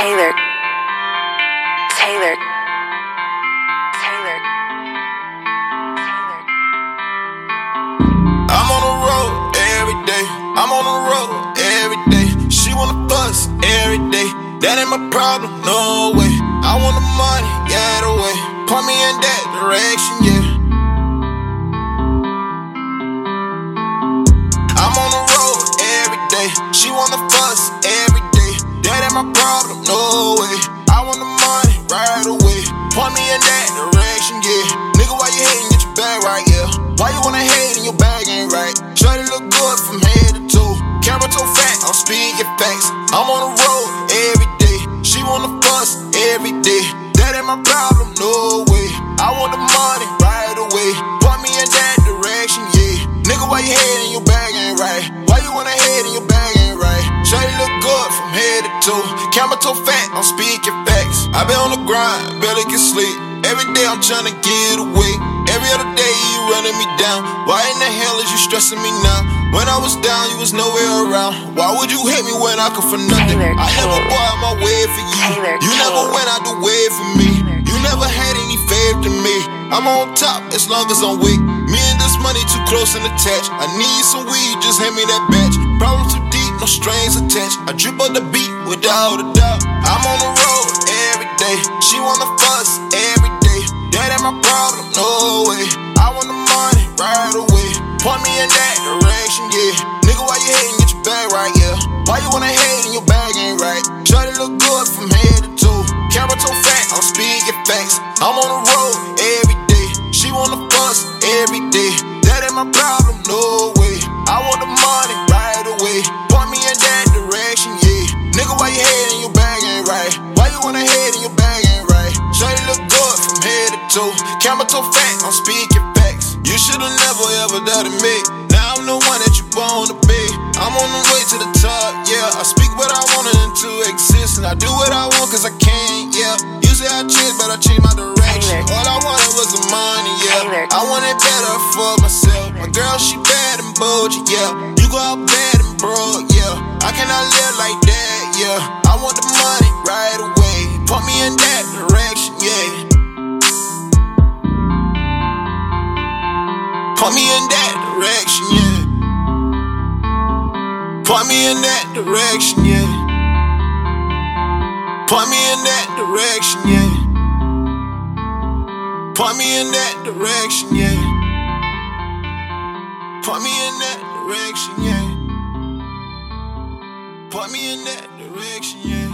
Taylor. Taylor. Taylor. Taylor. I'm on the road every day. I'm on the road every day. She wanna fuss every day. That ain't my problem, no way. I want the money, get away. Point me in that direction my problem, no way. I want the money right away. Point me in that direction, yeah. Nigga, why you hating? Get your bag right, yeah. Why you wanna hate and your bag ain't right? Shorty look good from head to toe. Camera too fat, I'm speaking facts. I'm on the road every day. She wanna fuss every day. That ain't my problem, no way. I want the money right away. Point me in that direction, yeah. Nigga, why you hating? Your bag ain't right. Why you wanna hate and your bag ain't right? Shorty look good from head to toe. Camera too fat, I'm speaking facts. I been on the grind, barely can sleep. Every day I'm trying to get away. Every other day you running me down. Why in the hell is you stressing me now? When I was down, you was nowhere around. Why would you hit me when I could for nothing? Taylor I never King. bought my way for you. Taylor you never went out the way for me. You never had any faith to me. I'm on top as long as I'm weak. Me and this money too close and attached. I need some weed, just hand me that batch. Strings attached. I drip on the beat without a doubt. I'm on the road every day. She wanna fuss every day. That ain't my problem, no way. I want the money right away. Point me in that direction, yeah. Nigga, why you hating? Get your bag right, yeah. Why you wanna hate and your bag ain't right? Shorty look good from head to toe. Camera too fat, I'm speaking facts. I'm on the road every day. She wanna fuss every day. That ain't my problem, too fat, I'm speaking facts. You should've never ever doubted me. Now I'm the one that you wanna be. I'm on the way to the top, yeah. I speak what I wanted into existence. I do what I want cause I can, yeah. You say I changed, but I changed my direction. All I wanted was the money, yeah. I wanted better for myself. My girl, she bad and bougie, yeah. You go out bad and broke, yeah. I cannot live like that, yeah. I want the money right away. Put me in that direction, yeah. Put me in that direction, yeah. Put me in that direction, yeah. Put me in that direction, yeah. Put me in that direction, yeah. Put me in that direction, yeah.